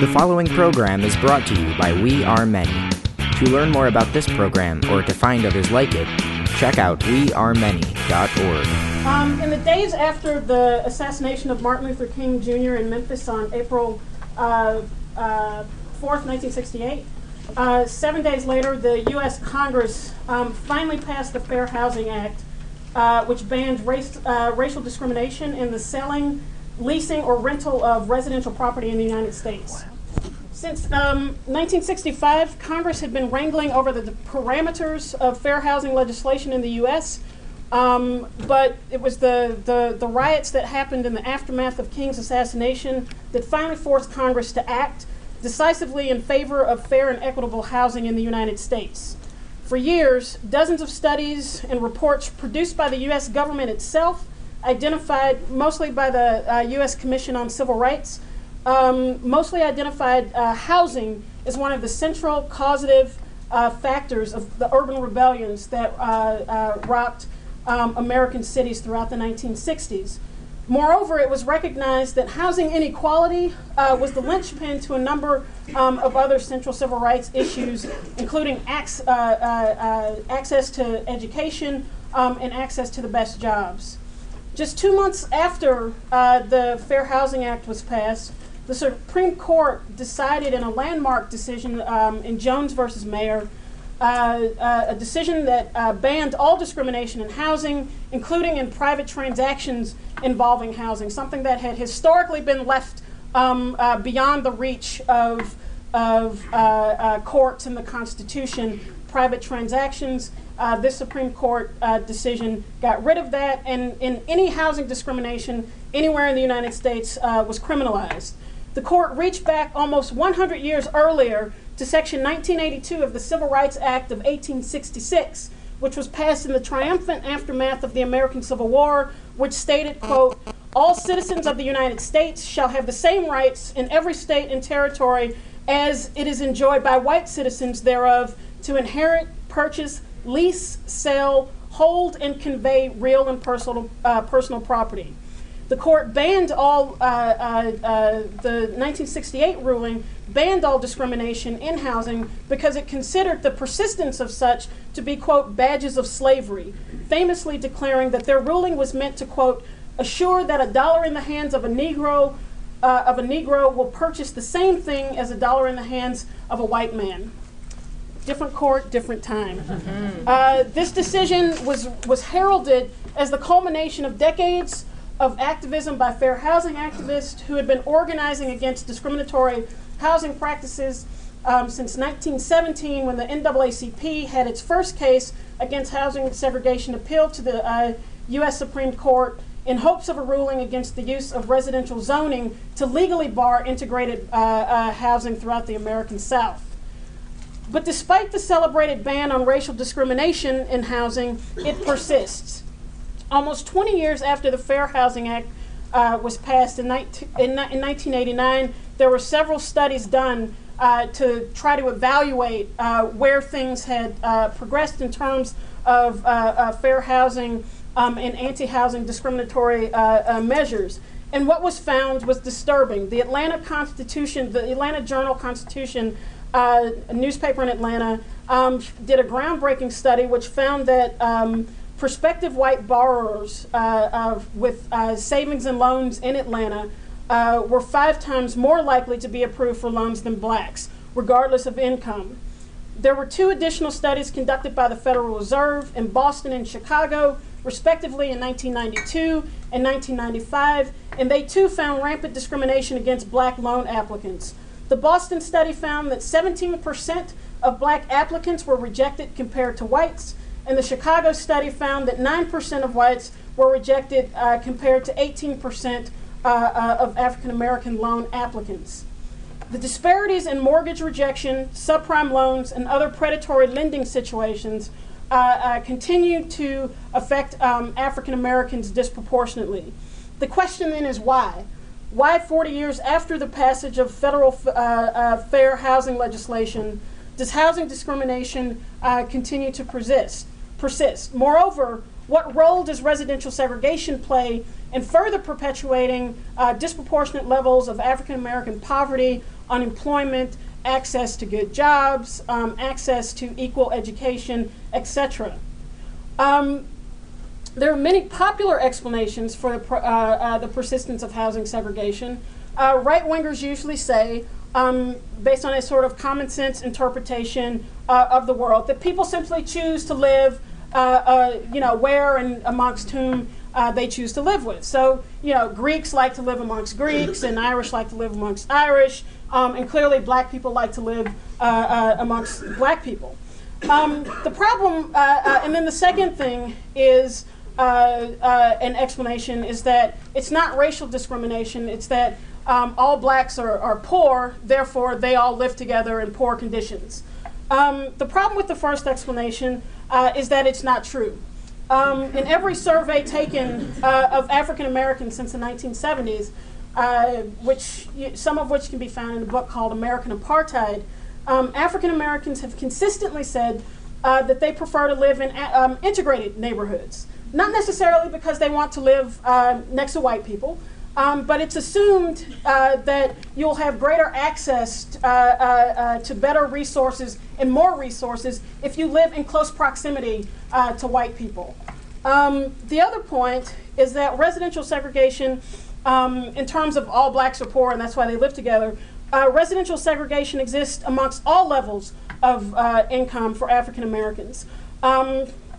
The following program is brought to you by We Are Many. To learn more about this program or to find others like it, check out wearemany.org. Um, in the days after the assassination of Martin Luther King Jr. in Memphis on April uh, uh, 4th, 1968, uh, seven days later, the U.S. Congress um, finally passed the Fair Housing Act, uh, which banned race, uh, racial discrimination in the selling, leasing, or rental of residential property in the United States. Since um, 1965, Congress had been wrangling over the, the parameters of fair housing legislation in the U.S. Um, but it was the, the, the riots that happened in the aftermath of King's assassination that finally forced Congress to act decisively in favor of fair and equitable housing in the United States. For years, dozens of studies and reports produced by the U.S. government itself, identified mostly by the uh, U.S. Commission on Civil Rights, um, mostly identified uh, housing as one of the central causative uh, factors of the urban rebellions that uh, uh, rocked um, American cities throughout the 1960s. Moreover, it was recognized that housing inequality uh, was the linchpin to a number um, of other central civil rights issues, including uh, uh, access to education um, and access to the best jobs. Just two months after uh, the Fair Housing Act was passed, the Supreme Court decided in a landmark decision um, in Jones versus Mayer uh, uh, a decision that uh, banned all discrimination in housing, including in private transactions involving housing, something that had historically been left um, uh, beyond the reach of, of uh, uh, courts and the Constitution. Private transactions. Uh, this Supreme Court uh, decision got rid of that, and in any housing discrimination anywhere in the United States uh, was criminalized. The court reached back almost 100 years earlier to Section 1982 of the Civil Rights Act of 1866, which was passed in the triumphant aftermath of the American Civil War, which stated, quote, all citizens of the United States shall have the same rights in every state and territory as it is enjoyed by white citizens thereof to inherit, purchase, lease, sell, hold, and convey real and personal, uh, personal property. The court banned all, uh, uh, uh, the 1968 ruling banned all discrimination in housing because it considered the persistence of such to be, quote, badges of slavery, famously declaring that their ruling was meant to, quote, assure that a dollar in the hands of a Negro uh, of a Negro will purchase the same thing as a dollar in the hands of a white man. Different court, different time. Uh, this decision was, was heralded as the culmination of decades of activism by fair housing activists who had been organizing against discriminatory housing practices um, since 1917 when the NAACP had its first case against housing segregation appealed to the uh, U.S. Supreme Court in hopes of a ruling against the use of residential zoning to legally bar integrated uh, uh, housing throughout the American South. But despite the celebrated ban on racial discrimination in housing, it persists. Almost 20 years after the Fair Housing Act uh, was passed in, 19, in, in, 1989, there were several studies done uh, to try to evaluate uh, where things had uh, progressed in terms of uh, uh, fair housing um, and anti housing discriminatory measures. And what was found was disturbing. The Atlanta Constitution, the Atlanta Journal Constitution, a newspaper in Atlanta, um, did a groundbreaking study which found that. Um, prospective white borrowers uh, with uh, savings and loans in Atlanta uh, were five times more likely to be approved for loans than blacks, regardless of income. There were two additional studies conducted by the Federal Reserve in Boston and Chicago, respectively in 1992 and 1995, and they too found rampant discrimination against black loan applicants. The Boston study found that 17% of black applicants were rejected compared to whites, and the Chicago study found that 9% of whites were rejected uh, compared to 18% uh, uh, of African American loan applicants. The disparities in mortgage rejection, subprime loans, and other predatory lending situations uh, uh, continue to affect um, African Americans disproportionately. The question then is why? Why, 40 years after the passage of federal uh, uh, fair housing legislation, does housing discrimination continue to persist? persist. Moreover, what role does residential segregation play in further perpetuating uh, disproportionate levels of African American poverty, unemployment, access to good jobs, um, access to equal education, etc. Um, there are many popular explanations for the, uh, uh, the persistence of housing segregation. Uh, right wingers usually say, um, based on a sort of common sense interpretation uh, of the world, that people simply choose to live, uh, uh, you know, where and amongst whom they choose to live with. So, you know, Greeks like to live amongst Greeks, and Irish like to live amongst Irish, um, and clearly black people like to live amongst black people. Um, the problem, and then the second thing is uh, uh, an explanation is that it's not racial discrimination, it's that um, all blacks are, are poor, therefore they all live together in poor conditions. Um, the problem with the first explanation uh, is that it's not true. Um, in every survey taken uh, of African Americans since the 1970s, uh, which some of which can be found in a book called American Apartheid, um, African Americans have consistently said that they prefer to live in um, integrated neighborhoods. Not necessarily because they want to live uh, next to white people, um, but it's assumed uh, that you'll have greater access uh, uh, uh, to better resources and more resources if you live in close proximity uh, to white people. Um, the other point is that residential segregation, um, in terms of all blacks are poor and that's why they live together, residential segregation exists amongst all levels of income for African Americans.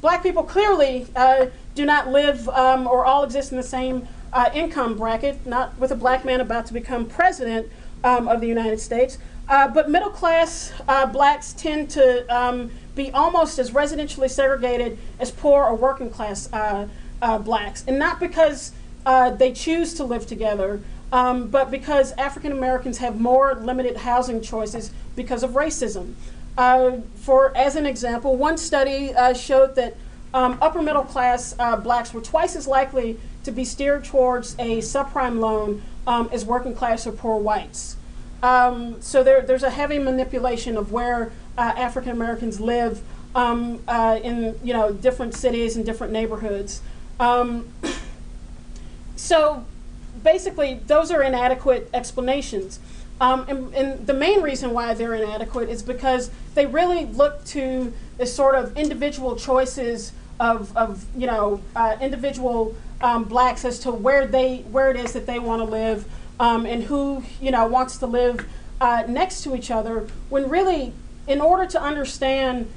Black people clearly uh, do not live um, or all exist in the same uh, income bracket, not with a black man about to become president um, of the United States. Uh, but middle class uh, blacks tend to um, be almost as residentially segregated as poor or working class uh, uh, blacks. And not because they choose to live together, um, but because African Americans have more limited housing choices because of racism. Uh, for as an example, one study uh, showed that um, upper middle class uh, blacks were twice as likely to be steered towards a subprime loan um, as working class or poor whites. Um, so there, there's a heavy manipulation of where uh, African Americans live um, uh, in you know different cities and different neighborhoods. Um, so basically, those are inadequate explanations. Um, and, and, the main reason why they're inadequate is because they really look to the sort of individual choices of, of you know, uh, individual um, blacks as to where they where it is that they want to live um, and who you know wants to live uh, next to each other. When really, in order to understand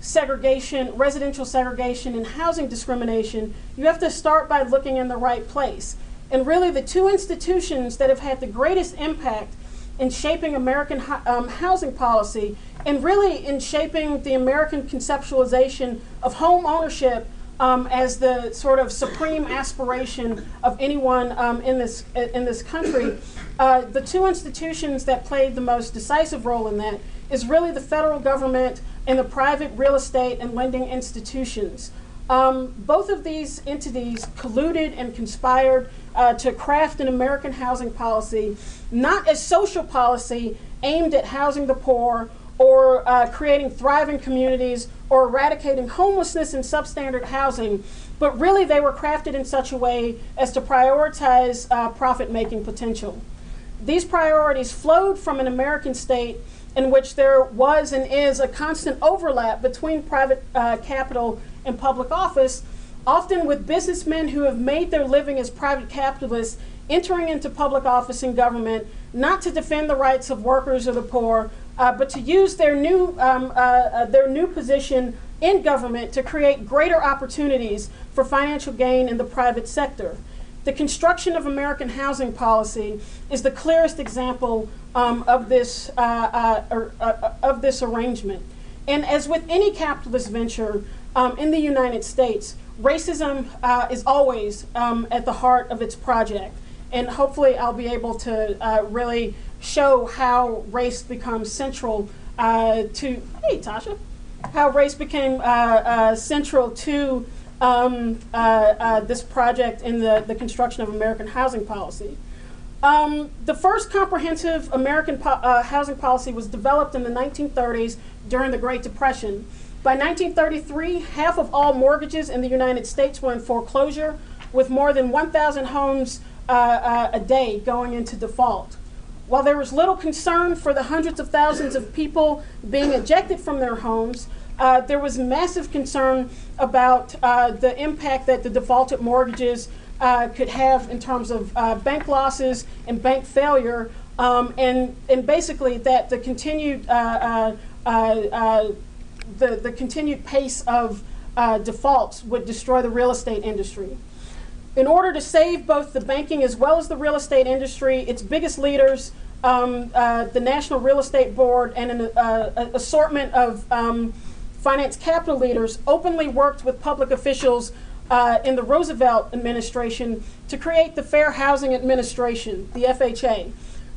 segregation, residential segregation, and housing discrimination, you have to start by looking in the right place. And really, the two institutions that have had the greatest impact in shaping American um, housing policy and really in shaping the American conceptualization of home ownership um, as the sort of supreme aspiration of anyone um, in this in this country. Uh, the two institutions that played the most decisive role in that is really the federal government and the private real estate and lending institutions. Um, both of these entities colluded and conspired uh, to craft an American housing policy, not a social policy aimed at housing the poor or uh, creating thriving communities or eradicating homelessness and substandard housing, but really they were crafted in such a way as to prioritize uh, profit making potential. These priorities flowed from an American state in which there was and is a constant overlap between private uh, capital and public office often with businessmen who have made their living as private capitalists entering into public office in government, not to defend the rights of workers or the poor, uh, but to use their new, um, uh, uh, their new position in government to create greater opportunities for financial gain in the private sector. The construction of American housing policy is the clearest example um, of, this, uh, uh, er, uh, of this arrangement. And as with any capitalist venture um, in the United States, racism uh, is always um, at the heart of its project. And hopefully, I'll be able to uh, really show how race becomes central uh, to, hey, Tasha, how race became uh, uh, central to um, uh, this project in the, the construction of American housing policy. Um, the first comprehensive American po housing policy was developed in the 1930s during the Great Depression. By 1933, half of all mortgages in the United States were in foreclosure, with more than 1,000 homes uh, uh, a day going into default. While there was little concern for the hundreds of thousands of people being ejected from their homes, uh, there was massive concern about uh, the impact that the defaulted mortgages uh, could have in terms of uh, bank losses and bank failure, um, and, and basically that the continued, the, the continued pace of defaults would destroy the real estate industry. In order to save both the banking as well as the real estate industry, its biggest leaders, um, uh, the National Real Estate Board, and an uh, assortment of um, finance capital leaders openly worked with public officials uh, in the Roosevelt administration to create the Fair Housing Administration, the FHA,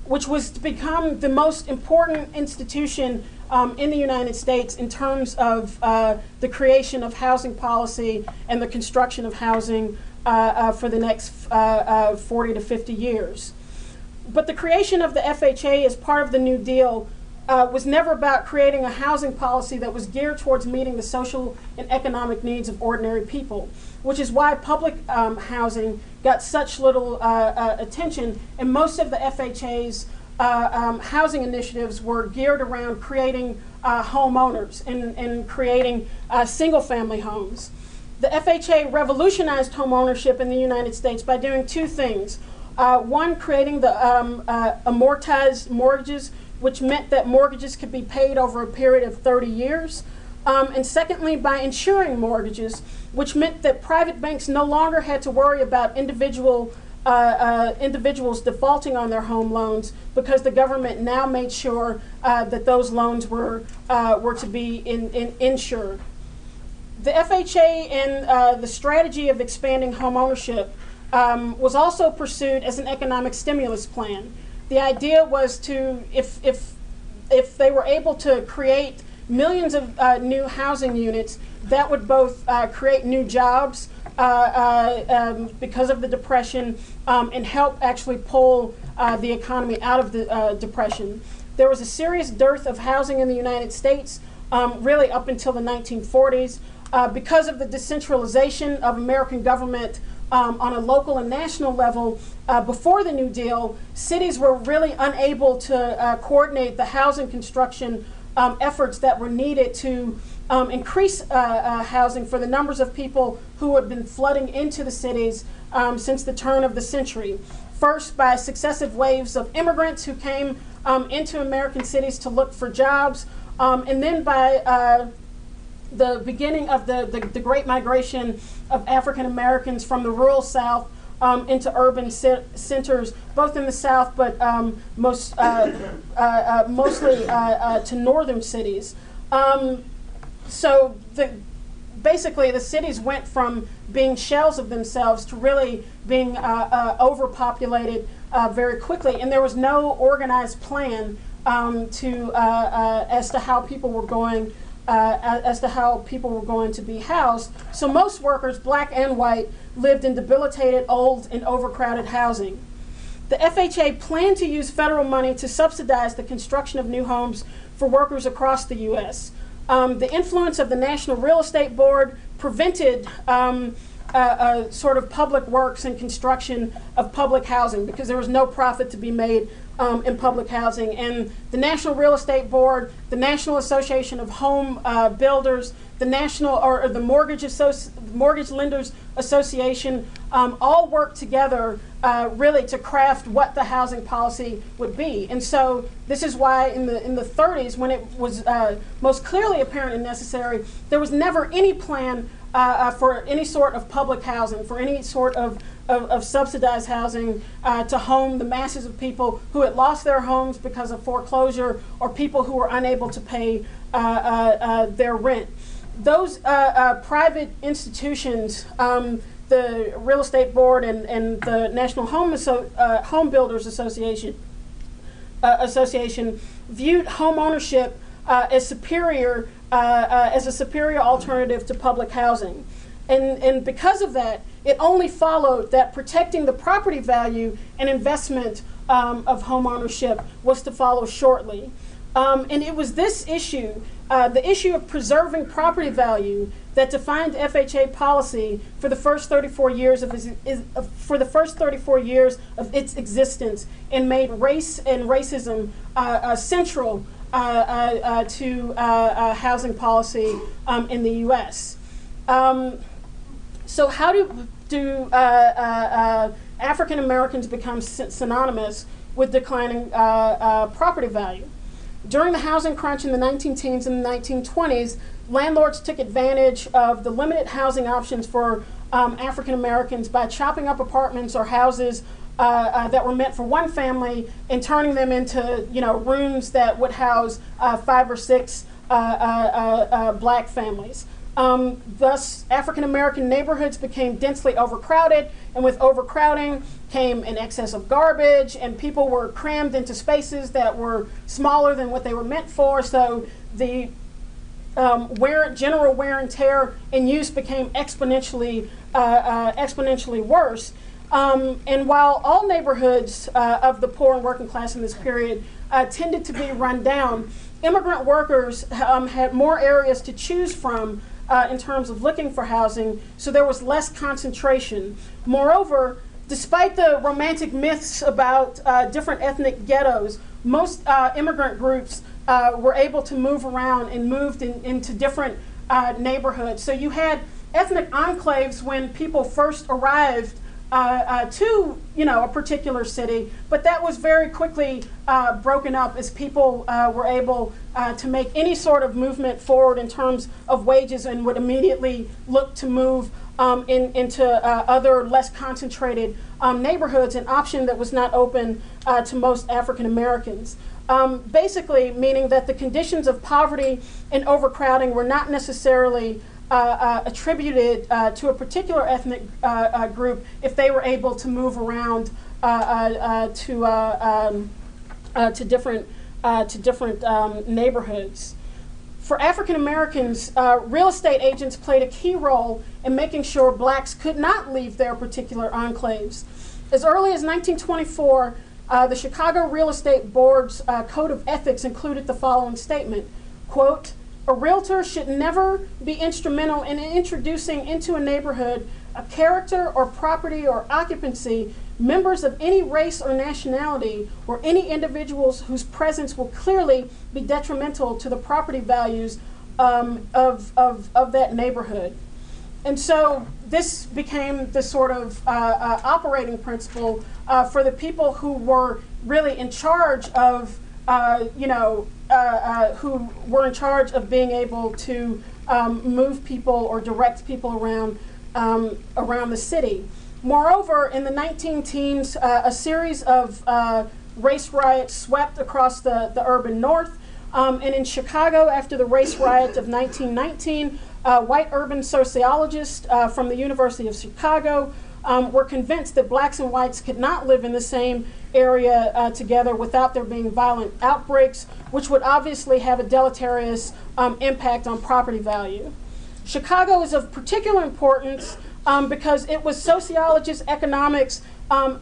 which was to become the most important institution um, in the United States in terms of uh, the creation of housing policy and the construction of housing uh, uh, for the next uh, uh, 40 to 50 years. But the creation of the FHA as part of the New Deal uh, was never about creating a housing policy that was geared towards meeting the social and economic needs of ordinary people, which is why public um, housing got such little uh, uh, attention, and most of the FHA's um, housing initiatives were geared around creating homeowners and, and creating single family homes. The FHA revolutionized homeownership in the United States by doing two things. Uh, one, creating the um, uh, amortized mortgages, which meant that mortgages could be paid over a period of 30 years. Um, and secondly, by insuring mortgages, which meant that private banks no longer had to worry about individual uh, uh, individuals defaulting on their home loans because the government now made sure uh, that those loans were uh, were to be in, in insured. The FHA and uh, the strategy of expanding home ownership um, was also pursued as an economic stimulus plan. The idea was to, if, if, if they were able to create millions of uh, new housing units, that would both create new jobs um, because of the depression um, and help actually pull uh, the economy out of the depression. There was a serious dearth of housing in the United States, um, really up until the 1940s uh, because of the decentralization of American government um, on a local and national level uh, before the New Deal, cities were really unable to uh, coordinate the housing construction um, efforts that were needed to um, increase uh, uh, housing for the numbers of people who had been flooding into the cities um, since the turn of the century. First, by successive waves of immigrants who came um, into American cities to look for jobs, um, and then by uh, the beginning of the, the, the great migration of African Americans from the rural South um, into urban centers, both in the South, but um, most uh, uh, uh, mostly uh, uh, to northern cities. Um, so the, basically, the cities went from being shells of themselves to really being uh, overpopulated very quickly, and there was no organized plan um, to as to how people were going uh, as to how people were going to be housed. So most workers, black and white, lived in debilitated, old, and overcrowded housing. The FHA planned to use federal money to subsidize the construction of new homes for workers across the U.S. Um, the influence of the National Real Estate Board prevented um, a, a sort of public works and construction of public housing because there was no profit to be made um, in public housing. And the National Real Estate Board, the National Association of Home uh, Builders, the National or, or the Mortgage Associ- Mortgage Lenders Association um, all work together uh, really to craft what the housing policy would be. And so this is why in the in the 30s, when it was uh, most clearly apparent and necessary, there was never any plan uh, uh, for any sort of public housing, for any sort of, of, of subsidized housing uh, to home the masses of people who had lost their homes because of foreclosure or people who were unable to pay uh, uh, uh, their rent. Those private institutions, um, the Real Estate Board and, and the National Home, home Builders Association, Association viewed home ownership as superior uh, uh, as a superior alternative to public housing. And, and because of that, it only followed that protecting the property value and investment um, of home ownership was to follow shortly. Um, and it was this issue, uh, the issue of preserving property value, that defined FHA policy for the first 34 years of its, is, for the first 34 years of its existence, and made race and racism uh, uh, central Uh, uh, uh, to housing policy um, in the U.S. Um, so, how do do African Americans become synonymous with declining property value? During the housing crunch in the 19 teens and the 1920s, landlords took advantage of the limited housing options for um, African Americans by chopping up apartments or houses uh, uh, that were meant for one family and turning them into you know rooms that would house uh, five or six uh, uh, black families. Um, thus, African American neighborhoods became densely overcrowded, and with overcrowding came an excess of garbage, and people were crammed into spaces that were smaller than what they were meant for. So the um, wear, general wear and tear and use became exponentially uh, uh, exponentially worse. Um, and while all neighborhoods uh, of the poor and working class in this period uh, tended to be run down, immigrant workers um, had more areas to choose from uh, in terms of looking for housing, so there was less concentration. Moreover, despite the romantic myths about uh, different ethnic ghettos, most immigrant groups uh, were able to move around and moved in, into different uh, neighborhoods. So you had ethnic enclaves when people first arrived uh, uh to you know a particular city, but that was very quickly uh, broken up as people uh, were able to make any sort of movement forward in terms of wages and would immediately look to move um, in, into other less concentrated um, neighborhoods, an option that was not open to most African Americans. Um, basically, meaning that the conditions of poverty and overcrowding were not necessarily uh, uh, attributed uh, to a particular ethnic uh, uh, group if they were able to move around uh, to um, to different to different um, neighborhoods. For African Americans, real estate agents played a key role in making sure blacks could not leave their particular enclaves. As early as 1924, uh, the Chicago Real Estate Board's uh, code of ethics included the following statement quote, a realtor should never be instrumental in introducing into a neighborhood a character or property or occupancy members of any race or nationality or any individuals whose presence will clearly be detrimental to the property values um, of, of, of that neighborhood. And so this became the sort of uh, uh, operating principle uh, for the people who were really in charge of, uh, you know, uh, uh, who were in charge of being able to um, move people or direct people around um, around the city. Moreover, in the 19 teens, a series of race riots swept across the, the urban north. Um, and in Chicago, after the race riot of 1919, uh, white urban sociologists uh, from the University of Chicago um, were convinced that blacks and whites could not live in the same area uh, together without there being violent outbreaks, which would obviously have a deleterious um, impact on property value. Chicago is of particular importance um, because it was sociologists, economics, um,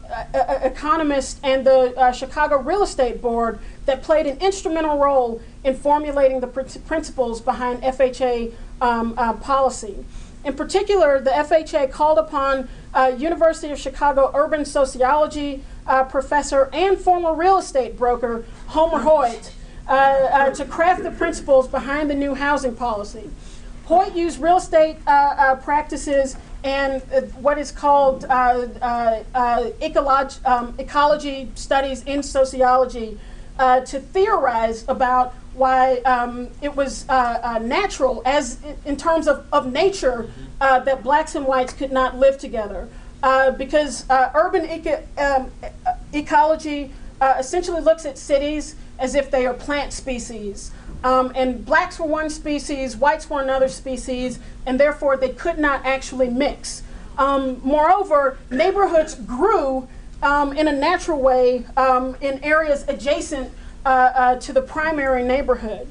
economists, and the uh, Chicago Real Estate Board that played an instrumental role in formulating the pr- principles behind FHA um, uh, policy. In particular, the FHA called upon uh, University of Chicago urban sociology uh, professor and former real estate broker Homer Hoyt uh, uh, to craft the principles behind the new housing policy. Hoyt used real estate uh, practices and what is called ecology, um, ecology studies in sociology to theorize about why um, it was uh, uh, natural, as in terms of, of nature, uh, that blacks and whites could not live together. Uh, because uh, urban eco- um, ecology uh, essentially looks at cities as if they are plant species. Um, and blacks were one species, whites were another species, and therefore they could not actually mix. Um, moreover, neighborhoods grew um, in a natural way um, in areas adjacent uh, uh, to the primary neighborhood.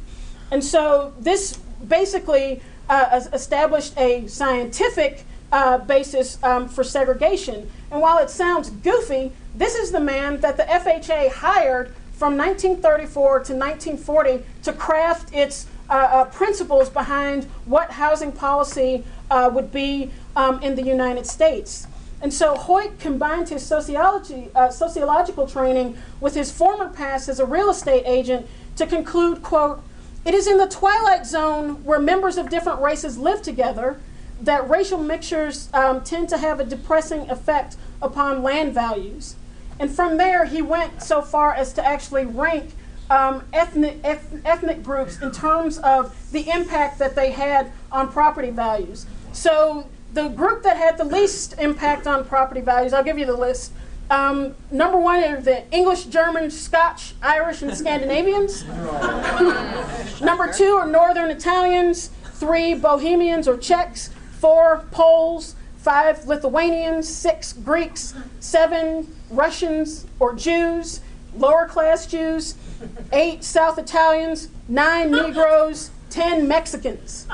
And so this basically uh, established a scientific uh, basis um, for segregation. And while it sounds goofy, this is the man that the FHA hired from 1934 to 1940 to craft its uh, principles behind what housing policy would be um, in the United States. And so Hoyt combined his sociology, uh, sociological training with his former past as a real estate agent to conclude, quote, it is in the twilight zone where members of different races live together that racial mixtures um, tend to have a depressing effect upon land values. And from there, he went so far as to actually rank um, ethnic, ethnic groups in terms of the impact that they had on property values. So the group that had the least impact on property values, I'll give you the list. Um, number one are the English, German, Scotch, Irish, and Scandinavians. number two are Northern Italians. Three, Bohemians or Czechs. Four, Poles. Five, Lithuanians. Six, Greeks. Seven, Russians or Jews, lower class Jews. Eight, South Italians. Nine, Negroes. Ten, Mexicans.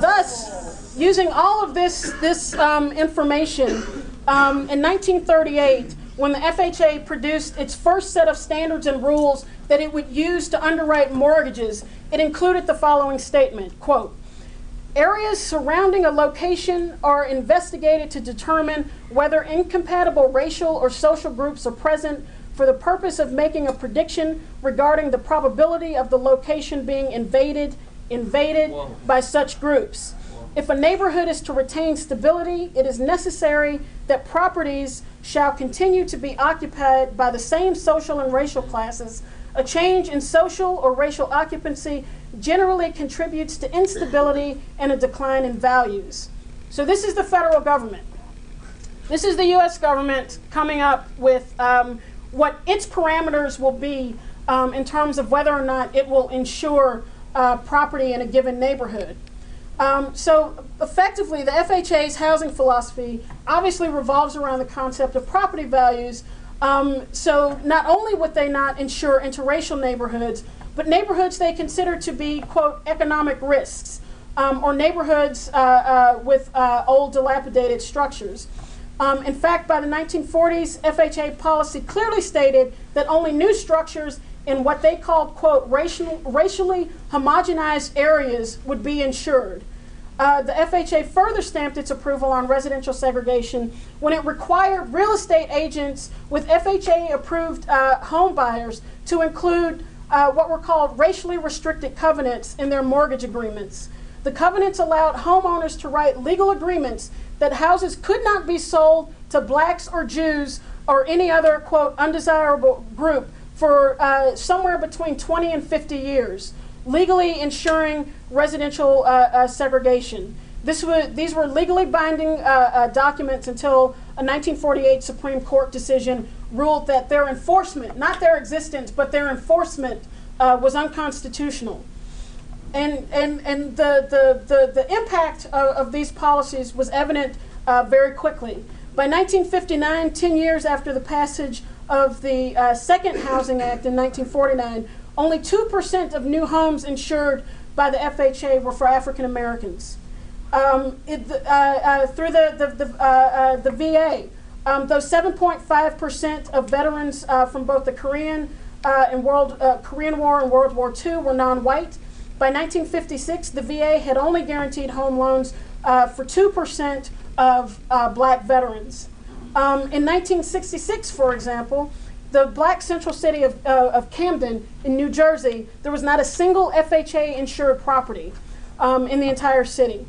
Thus, using all of this, this um, information, um, in 1938, when the FHA produced its first set of standards and rules that it would use to underwrite mortgages, it included the following statement, quote, Areas surrounding a location are investigated to determine whether incompatible racial or social groups are present for the purpose of making a prediction regarding the probability of the location being invaded invaded Whoa. by such groups. If a neighborhood is to retain stability, it is necessary that properties shall continue to be occupied by the same social and racial classes. A change in social or racial occupancy generally contributes to instability and a decline in values. So, this is the federal government. This is the US government coming up with um, what its parameters will be um, in terms of whether or not it will insure uh, property in a given neighborhood. Um, so effectively, the FHA's housing philosophy obviously revolves around the concept of property values. Um, so not only would they not insure interracial neighborhoods, but neighborhoods they consider to be, quote, economic risks, um, or neighborhoods uh, uh, with uh, old dilapidated structures. Um, in fact, by the 1940s, FHA policy clearly stated that only new structures in what they called, quote, racial, racially homogenized areas would be insured. Uh, the FHA further stamped its approval on residential segregation when it required real estate agents with FHA approved uh, home buyers to include uh, what were called racially restricted covenants in their mortgage agreements. The covenants allowed homeowners to write legal agreements that houses could not be sold to blacks or Jews or any other, quote, undesirable group for uh, somewhere between 20 and 50 years, legally ensuring residential uh, uh, segregation. This was, these were legally binding uh, uh, documents until a 1948 Supreme Court decision ruled that their enforcement, not their existence, but their enforcement uh, was unconstitutional. And, and, and the, the, the, the impact of, of these policies was evident very quickly. By 1959, 10 years after the passage of the uh, Second Housing Act in 1949, only 2% of new homes insured by the FHA were for African Americans. Um, uh, uh, through the, the, the, uh, uh, the VA, um, those 7.5% of veterans uh, from both the Korean, and World, Korean War and World War II were non white. By 1956, the VA had only guaranteed home loans for 2% of black veterans. Um, in 1966, for example, the black central city of, uh, of Camden in New Jersey, there was not a single FHA insured property um, in the entire city.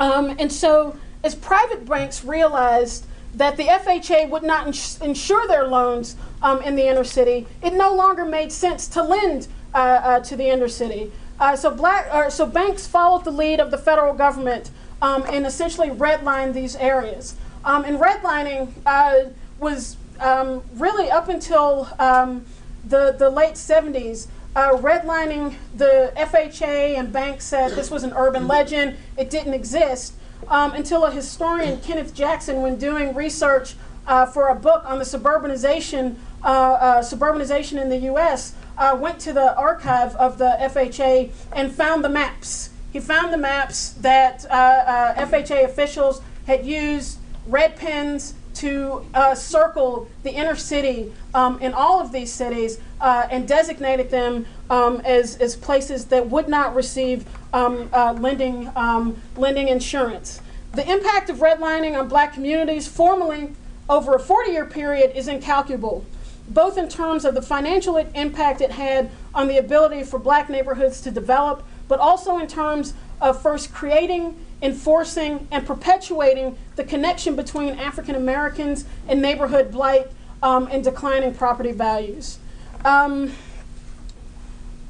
Um, and so, as private banks realized that the FHA would not ins- insure their loans um, in the inner city, it no longer made sense to lend uh, uh, to the inner city. Uh, so, black, uh, so banks followed the lead of the federal government um, and essentially redlined these areas. Um, and redlining uh, was um, really up until um, the, the late 70s. Uh, redlining the FHA and banks said this was an urban legend, it didn't exist, um, until a historian, Kenneth Jackson, when doing research uh, for a book on the suburbanization, suburbanization in the U.S., uh, went to the archive of the FHA and found the maps. He found the maps that uh, FHA officials had used red pens to uh, circle the inner city um, in all of these cities uh, and designated them um, as, as places that would not receive um, uh, lending, um, lending insurance. The impact of redlining on black communities formally over a 40 year period is incalculable, both in terms of the financial impact it had on the ability for black neighborhoods to develop, but also in terms of first creating, enforcing, and perpetuating the connection between African Americans and neighborhood blight um, and declining property values. Um,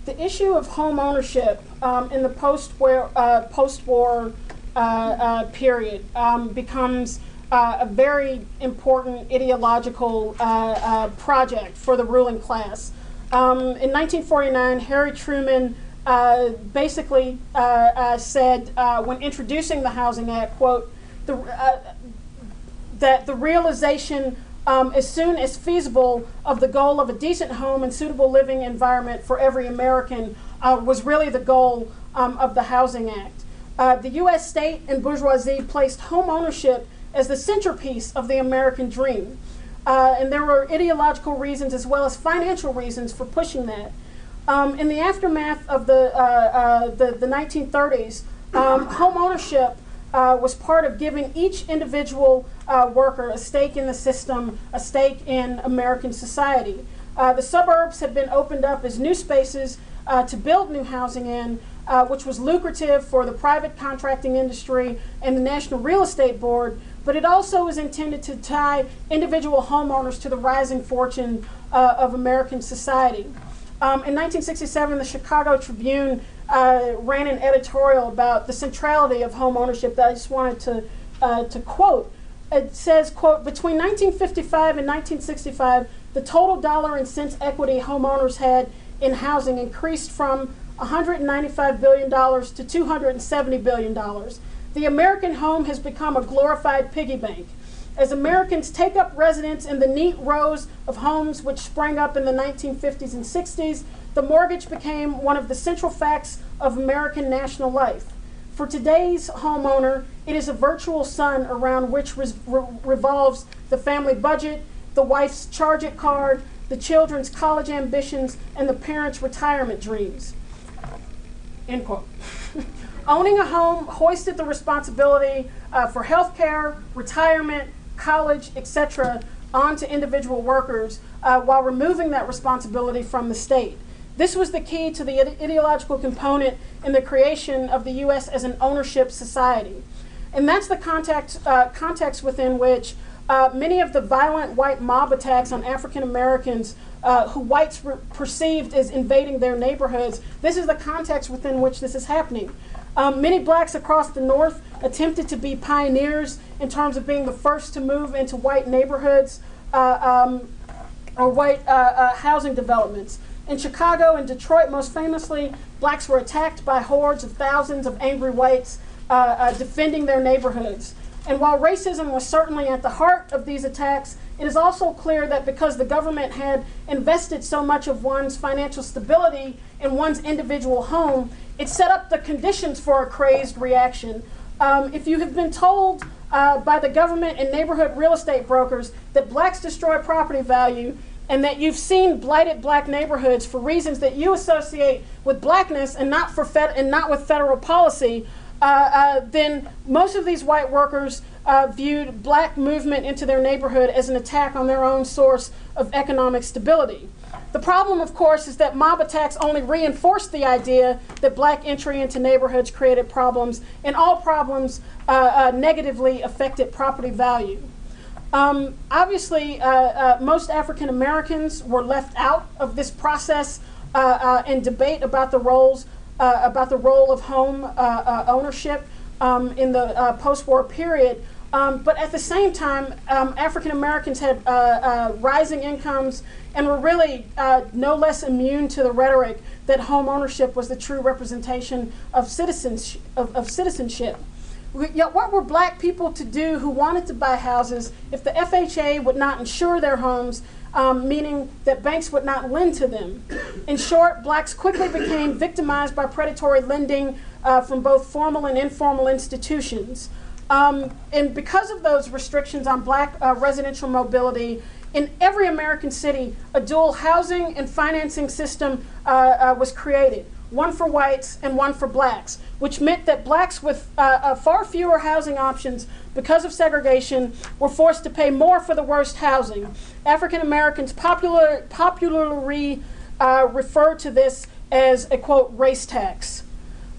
the issue of home ownership um, in the post-war, uh, post-war uh, uh, period um, becomes uh, a very important ideological uh, uh, project for the ruling class. Um, in 1949, Harry Truman uh, basically uh, uh, said when introducing the Housing Act, quote, the, that the realization um, as soon as feasible of the goal of a decent home and suitable living environment for every American was really the goal um, of the Housing Act. the U.S. state and bourgeoisie placed home ownership as the centerpiece of the American dream. Uh, and there were ideological reasons as well as financial reasons for pushing that. Um, in the aftermath of the, uh, uh, the, the, 1930s, um, home ownership uh, was part of giving each individual uh, worker a stake in the system, a stake in American society. Uh, the suburbs had been opened up as new spaces to build new housing in, which was lucrative for the private contracting industry and the National Real Estate Board, but it also was intended to tie individual homeowners to the rising fortune uh, of American society. Um, in 1967, the Chicago Tribune uh, ran an editorial about the centrality of home ownership that I just wanted to, uh, to quote. It says, quote, between 1955 and 1965, the total dollar and cents equity homeowners had in housing increased from $195 billion to $270 billion the American home has become a glorified piggy bank. As Americans take up residence in the neat rows of homes which sprang up in the 1950s and 60s, the mortgage became one of the central facts of American national life. For today's homeowner, it is a virtual sun around which re- revolves the family budget, the wife's charge it card, the children's college ambitions, and the parents' retirement dreams. End quote. Owning a home hoisted the responsibility uh, for health care, retirement, college, etc., onto individual workers uh, while removing that responsibility from the state. This was the key to the ideological component in the creation of the U.S. as an ownership society. And that's the context, uh, context within which uh, many of the violent white mob attacks on African Americans uh, who whites perceived as invading their neighborhoods, this is the context within which this is happening. Um, many blacks across the North attempted to be pioneers in terms of being the first to move into white neighborhoods uh, um, or white uh, uh, housing developments. In Chicago and Detroit, most famously, blacks were attacked by hordes of thousands of angry whites uh, defending their neighborhoods. And while racism was certainly at the heart of these attacks, it is also clear that because the government had invested so much of one's financial stability in one's individual home, it set up the conditions for a crazed reaction. Um, if you have been told uh, by the government and neighborhood real estate brokers that blacks destroy property value and that you've seen blighted black neighborhoods for reasons that you associate with blackness and not for and not with federal policy, then most of these white workers uh, viewed black movement into their neighborhood as an attack on their own source of economic stability. The problem, of course, is that mob attacks only reinforced the idea that black entry into neighborhoods created problems, and all problems uh, uh, negatively affected property value. Um, obviously, uh, uh most African Americans were left out of this process uh, uh, and debate about the roles about the role of home ownership um, in the post-war period. Um, but at the same time, um, African Americans had uh, uh, rising incomes and were really uh, no less immune to the rhetoric that home ownership was the true representation of, citizens, of, of citizenship. What were black people to do who wanted to buy houses if the FHA would not insure their homes, um, meaning that banks would not lend to them? In short, blacks quickly became victimized by predatory lending uh, from both formal and informal institutions. Um, and because of those restrictions on black uh, residential mobility, in every American city, a dual housing and financing system uh, uh, was created one for whites and one for blacks, which meant that blacks with uh, uh, far fewer housing options because of segregation were forced to pay more for the worst housing. African Americans popular, popularly uh, refer to this as a quote race tax.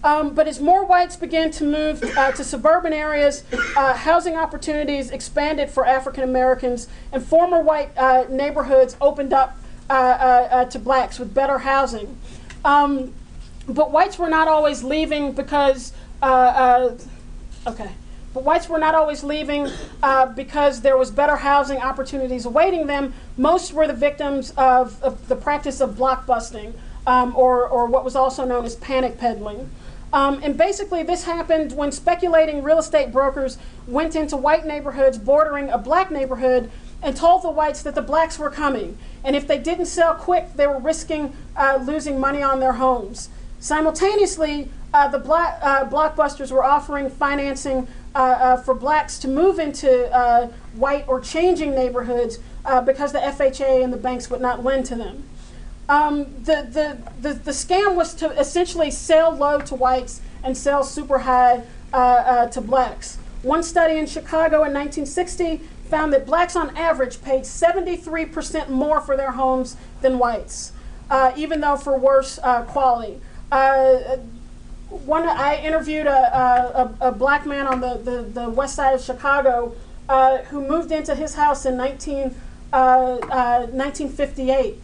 Um, but as more whites began to move uh, to suburban areas, uh, housing opportunities expanded for African Americans, and former white uh, neighborhoods opened up uh, uh, uh, to blacks with better housing. Um, but whites were not always leaving because, okay, but whites were not always leaving because there was better housing opportunities awaiting them. Most were the victims of, of the practice of blockbusting, um, or, or what was also known as panic peddling. Um, and basically, this happened when speculating real estate brokers went into white neighborhoods bordering a black neighborhood and told the whites that the blacks were coming. And if they didn't sell quick, they were risking uh, losing money on their homes. Simultaneously, uh, the black, uh, blockbusters were offering financing uh, uh, for blacks to move into uh, white or changing neighborhoods because the FHA and the banks would not lend to them. Um, the, the, the, the, scam was to essentially sell low to whites and sell super high uh, uh, to blacks. One study in Chicago in 1960 found that blacks on average paid 73% more for their homes than whites, uh, even though for worse uh, quality. Uh, one, I interviewed a, a, a, black man on the, the, the west side of Chicago uh, who moved into his house in 19, 1958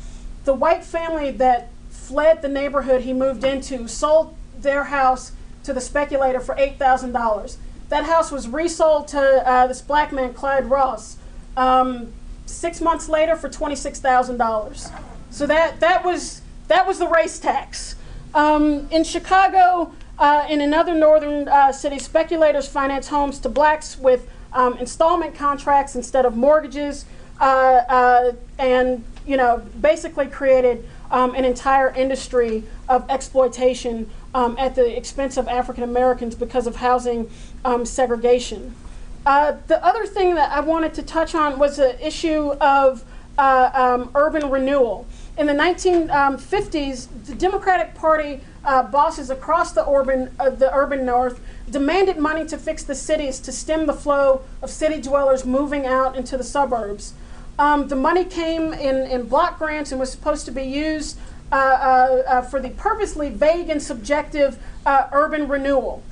the white family that fled the neighborhood he moved into sold their house to the speculator for $8,000. That house was resold to uh, this black man, Clyde Ross, um, six months later for $26,000. So that, that, was, that was the race tax. Um, in Chicago uh, in other northern uh, cities, speculators finance homes to blacks with um, installment contracts instead of mortgages. Uh, uh, and you know, basically created um, an entire industry of exploitation um, at the expense of African Americans because of housing um, segregation. Uh, the other thing that I wanted to touch on was the issue of uh, um, urban renewal. In the 1950s, um, the Democratic Party uh, bosses across the urban, uh, the urban north demanded money to fix the cities to stem the flow of city dwellers moving out into the suburbs. Um, the money came in, in block grants and was supposed to be used uh, uh, uh, for the purposely vague and subjective uh, urban renewal.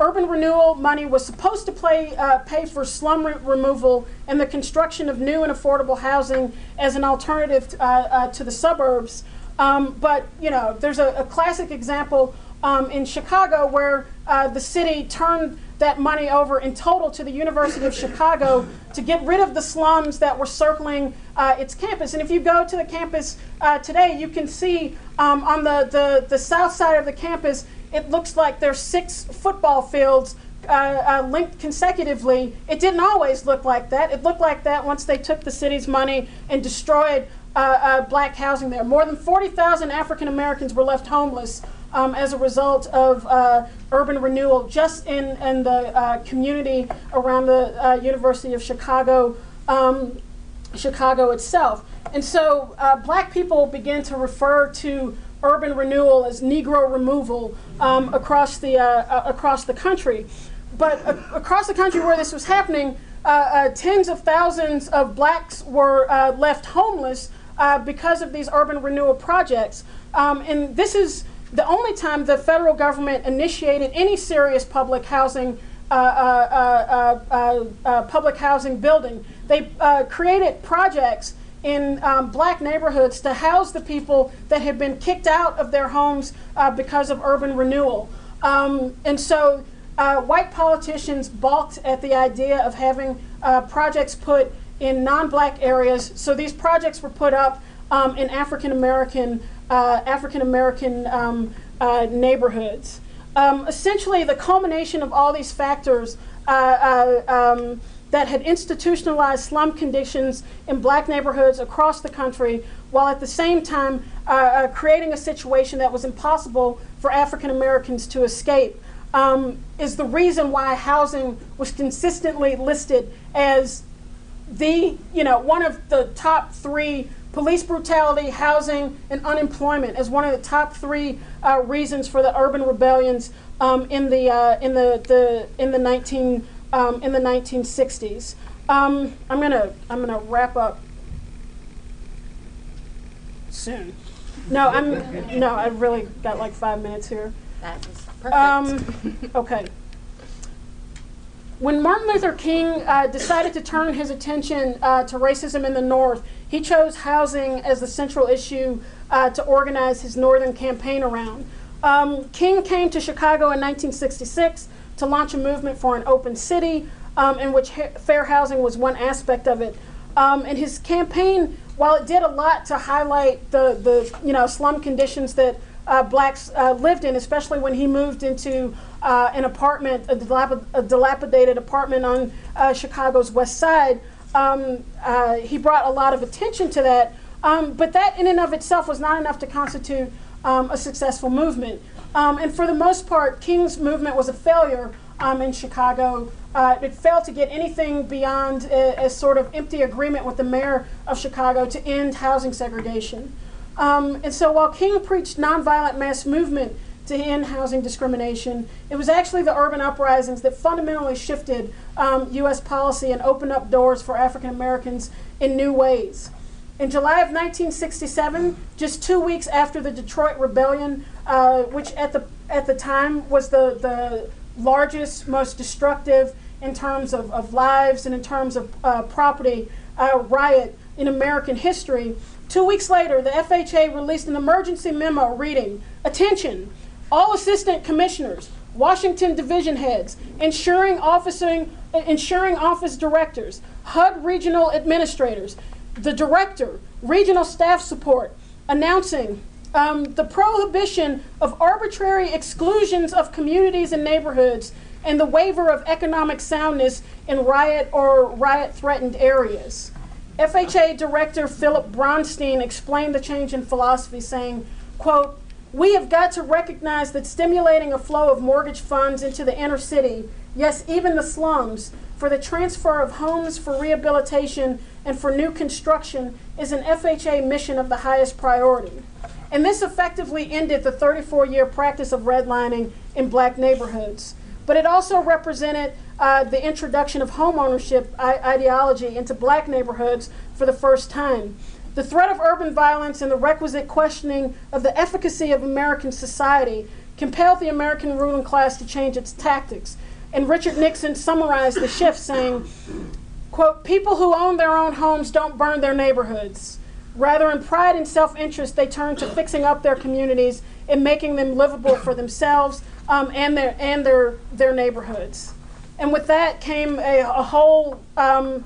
Urban renewal money was supposed to play, uh, pay for slum re removal and the construction of new and affordable housing as an alternative uh, to the suburbs. Um, but you know, there's a, a classic example um, in Chicago where the city turned that money over in total to the University of Chicago to get rid of the slums that were circling uh, its campus. And if you go to the campus uh, today, you can see um, on the, the, the south side of the campus, it looks like there's six football fields uh, uh, linked consecutively. It didn't always look like that. It looked like that once they took the city's money and destroyed uh, uh, black housing there. More than 40,000 African Americans were left homeless um, as a result of uh, urban renewal just in, in the uh, community around the University of Chicago, um, Chicago itself. And so black people began to refer to urban renewal as Negro removal um, across, the, uh, uh, across the country. But across the country where this was happening, tens of thousands of blacks were left homeless because of these urban renewal projects. Um, and this is the only time the federal government initiated any serious public housing uh, uh, uh, uh public housing building. They uh, created projects in um, black neighborhoods to house the people that had been kicked out of their homes uh, because of urban renewal. Um, and so white politicians balked at the idea of having projects put in non-black areas. So these projects were put up um, in African American uh, African American um, uh, neighborhoods. Um, essentially, the culmination of all these factors uh, uh, um, that had institutionalized slum conditions in black neighborhoods across the country, while at the same time uh, creating a situation that was impossible for African Americans to escape. um, is the reason why housing was consistently listed as the, you know, one of the top three police brutality, housing, and unemployment as one of the top three uh, reasons for the urban rebellions um, in the uh, in the, the in the 19 um, in the 1960s. Um, I'm gonna I'm gonna wrap up soon. No, I'm no. I've really got like five minutes here. That is perfect. Um, okay. When Martin Luther King uh, decided to turn his attention uh, to racism in the North, he chose housing as the central issue uh, to organize his Northern campaign around. Um, King came to Chicago in 1966 to launch a movement for an open city, um, in which fair housing was one aspect of it. Um, and his campaign, while it did a lot to highlight the, the you know slum conditions that uh, blacks uh, lived in, especially when he moved into uh, an apartment, a, dilap- a, dilapidated apartment on uh, Chicago's west side. Um, uh, he brought a lot of attention to that, um, but that in and of itself was not enough to constitute um, a successful movement. Um, and for the most part, King's movement was a failure um, in Chicago. Uh, it failed to get anything beyond a, a, sort of empty agreement with the mayor of Chicago to end housing segregation. Um, and so while King preached nonviolent mass movement to end housing discrimination, it was actually the urban uprisings that fundamentally shifted um, U.S. policy and opened up doors for African Americans in new ways. In July of 1967, just two weeks after the Detroit Rebellion, uh, which at the at the time was the, the largest, most destructive in terms of, of lives and in terms of uh, property uh, riot in American history, Two weeks later, the FHA released an emergency memo reading Attention, all assistant commissioners, Washington division heads, insuring, officing, insuring office directors, HUD regional administrators, the director, regional staff support, announcing um, the prohibition of arbitrary exclusions of communities and neighborhoods and the waiver of economic soundness in riot or riot threatened areas. FHA Director Philip Brownstein explained the change in philosophy, saying, quote, we have got to recognize that stimulating a flow of mortgage funds into the inner city, yes, even the slums, for the transfer of homes for rehabilitation and for new construction is an FHA mission of the highest priority. And this effectively ended the 34 year practice of redlining in black neighborhoods. But it also represented uh, the introduction of homeownership ideology into black neighborhoods for the first time. The threat of urban violence and the requisite questioning of the efficacy of American society compelled the American ruling class to change its tactics. And Richard Nixon summarized the shift saying, quote, people who own their own homes don't burn their neighborhoods. Rather, in pride and self interest, they turn to fixing up their communities and making them livable for themselves um, and, their, and their, their neighborhoods. And with that came a, a whole um,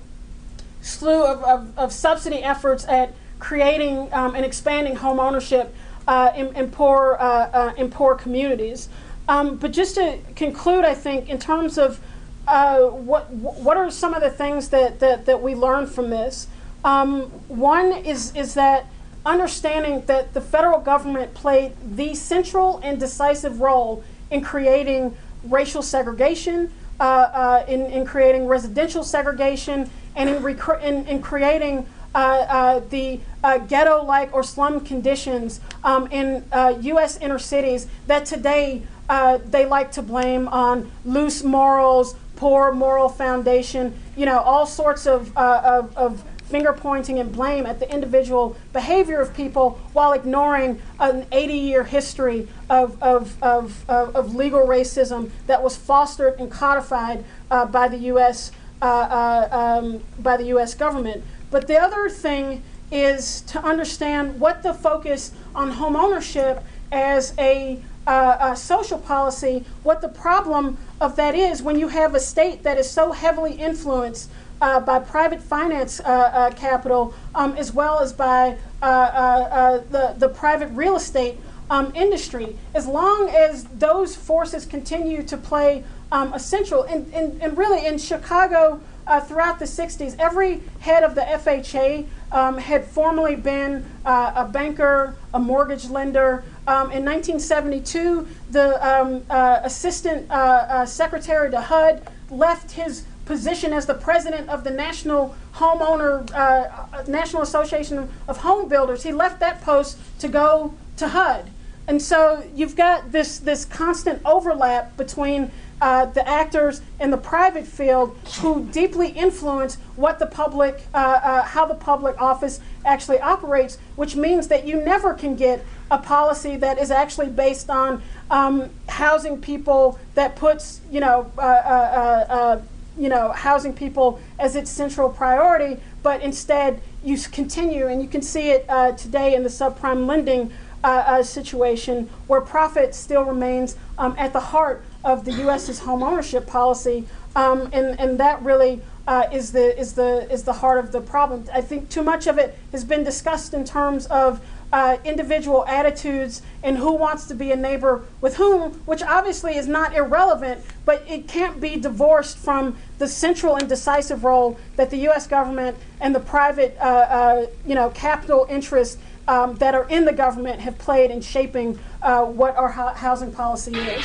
slew of, of, of, subsidy efforts at creating um, and expanding home ownership uh, in, in, poor, uh, uh, in poor communities. Um, but just to conclude, I think, in terms of uh, what, what are some of the things that, that, that we learned from this? Um, one is, is that understanding that the federal government played the central and decisive role in creating racial segregation, uh, uh, in, in creating residential segregation and in, in, in creating uh, uh, the uh, ghetto like or slum conditions um, in U.S. inner cities that today they like to blame on loose morals, poor moral foundation, you know, all sorts of, of, of finger pointing and blame at the individual behavior of people while ignoring an 80 year history of, of, of, of, legal racism that was fostered and codified uh, by, the US, uh, uh, um, by the US government. But the other thing is to understand what the focus on home ownership as a, uh, a social policy, what the problem of that is when you have a state that is so heavily influenced uh, by private finance uh, uh, capital um, as well as by uh, uh, the, the private real estate um, industry. As long as those forces continue to play um, a central, and, and, and really in Chicago throughout the 60s, every head of the FHA um, had formerly been uh, a banker, a mortgage lender. Um, in 1972, the um, uh, assistant uh, uh, secretary to HUD left his position as the president of the National Homeowner uh, National Association of Home Builders. He left that post to go to HUD. And so you've got this, this constant overlap between uh, the actors in the private field who deeply influence what the public, uh, uh, how the public office actually operates, which means that you never can get a policy that is actually based on um, housing people that puts, you know, uh, uh, uh, you know, housing people as its central priority, but instead you continue, and you can see it today in the subprime lending uh, situation where profit still remains um, at the heart of the U.S.'s home ownership policy, um, and and that really uh, is the is the is the heart of the problem. I think too much of it has been discussed in terms of uh, individual attitudes and who wants to be a neighbor with whom, which obviously is not irrelevant, but it can't be divorced from the central and decisive role that the U.S. government and the private, uh, uh, you know, capital interests um, that are in the government have played in shaping uh, what our ho- housing policy is.